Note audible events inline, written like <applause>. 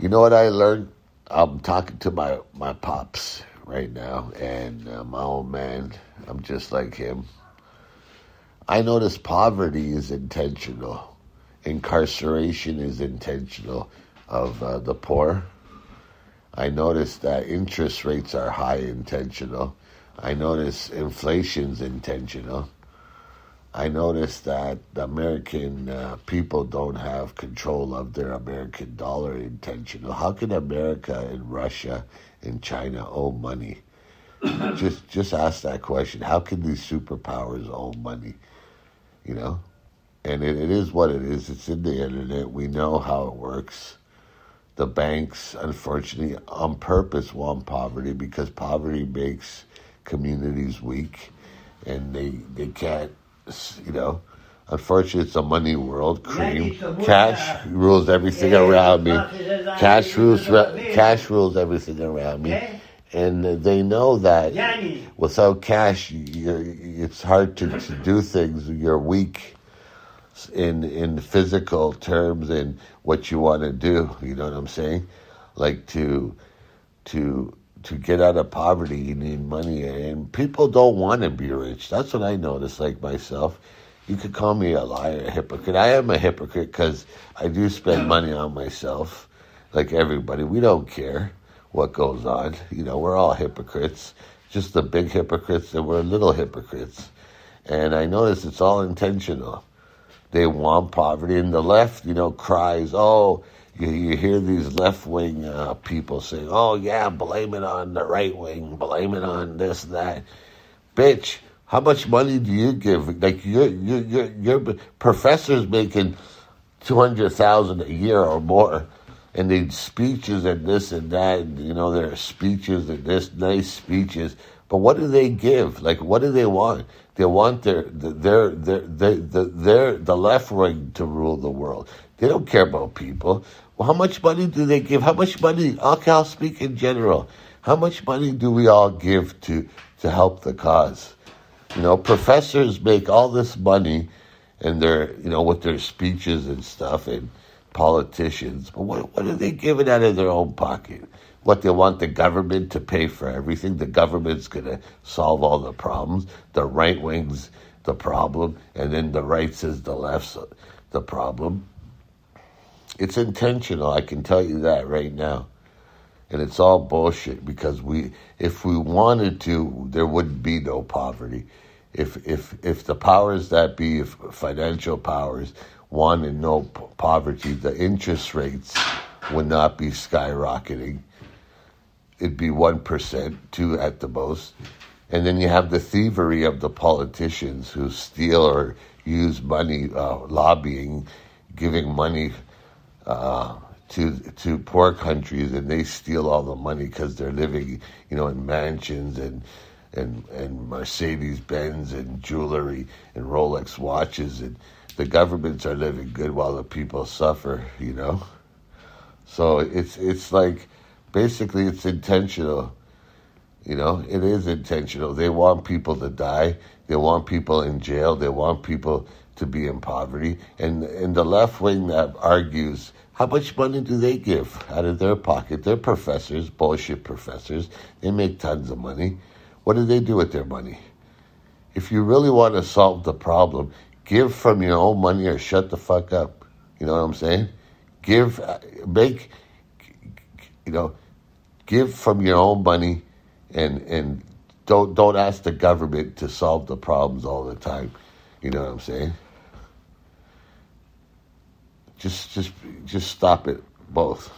You know what I learned? I'm talking to my, my pops right now, and uh, my old man, I'm just like him. I notice poverty is intentional, incarceration is intentional of uh, the poor. I notice that interest rates are high intentional. I notice inflation's intentional. I notice that the American uh, people don't have control of their American dollar intention. How can America and Russia and China owe money? <clears throat> just just ask that question. How can these superpowers owe money? You know? And it, it is what it is. It's in the internet. We know how it works. The banks, unfortunately, on purpose want poverty because poverty makes communities weak and they they can't you know unfortunately it's a money world cream. cash rules everything around me. cash rules cash rules everything around me. And they know that without cash it's hard to, to do things. You're weak in in physical terms and what you want to do you know what i'm saying? Like to to to get out of poverty, you need money, and people don't want to be rich. That's what I notice. Like myself, you could call me a liar, a hypocrite. I am a hypocrite because I do spend money on myself, like everybody. We don't care what goes on. You know, we're all hypocrites. Just the big hypocrites, and we're little hypocrites. And I notice it's all intentional. They want poverty, and the left, you know, cries, "Oh." You, you hear these left wing uh, people saying, "Oh yeah, blame it on the right wing, blame it on this that." Bitch, how much money do you give? Like your your your your professors making two hundred thousand a year or more, and they speeches and this and that. And, you know, their speeches and this nice speeches. But what do they give? Like, what do they want? They want their their their their their, their the left wing to rule the world. They don't care about people. How much money do they give? How much money? Okay, I'll speak in general. How much money do we all give to to help the cause? You know, professors make all this money, and they're you know with their speeches and stuff, and politicians. But what what are they giving out of their own pocket? What they want the government to pay for everything? The government's to solve all the problems. The right wing's the problem, and then the right says the left's the problem. It's intentional, I can tell you that right now. And it's all bullshit because we if we wanted to, there wouldn't be no poverty. If if if the powers that be, if financial powers wanted no poverty, the interest rates would not be skyrocketing. It'd be 1%, 2 at the most. And then you have the thievery of the politicians who steal or use money, uh, lobbying, giving money uh, to to poor countries, and they steal all the money because they're living, you know, in mansions and and and Mercedes Benz and jewelry and Rolex watches, and the governments are living good while the people suffer, you know. So it's it's like basically it's intentional. You know, it is intentional. They want people to die. They want people in jail. They want people to be in poverty. And in the left wing that argues, how much money do they give out of their pocket? They're professors, bullshit professors. They make tons of money. What do they do with their money? If you really want to solve the problem, give from your own money or shut the fuck up. You know what I'm saying? Give, uh, make, you know, give from your own money and, and don't, don't ask the government to solve the problems all the time. You know what I'm saying? Just, just, just stop it, both.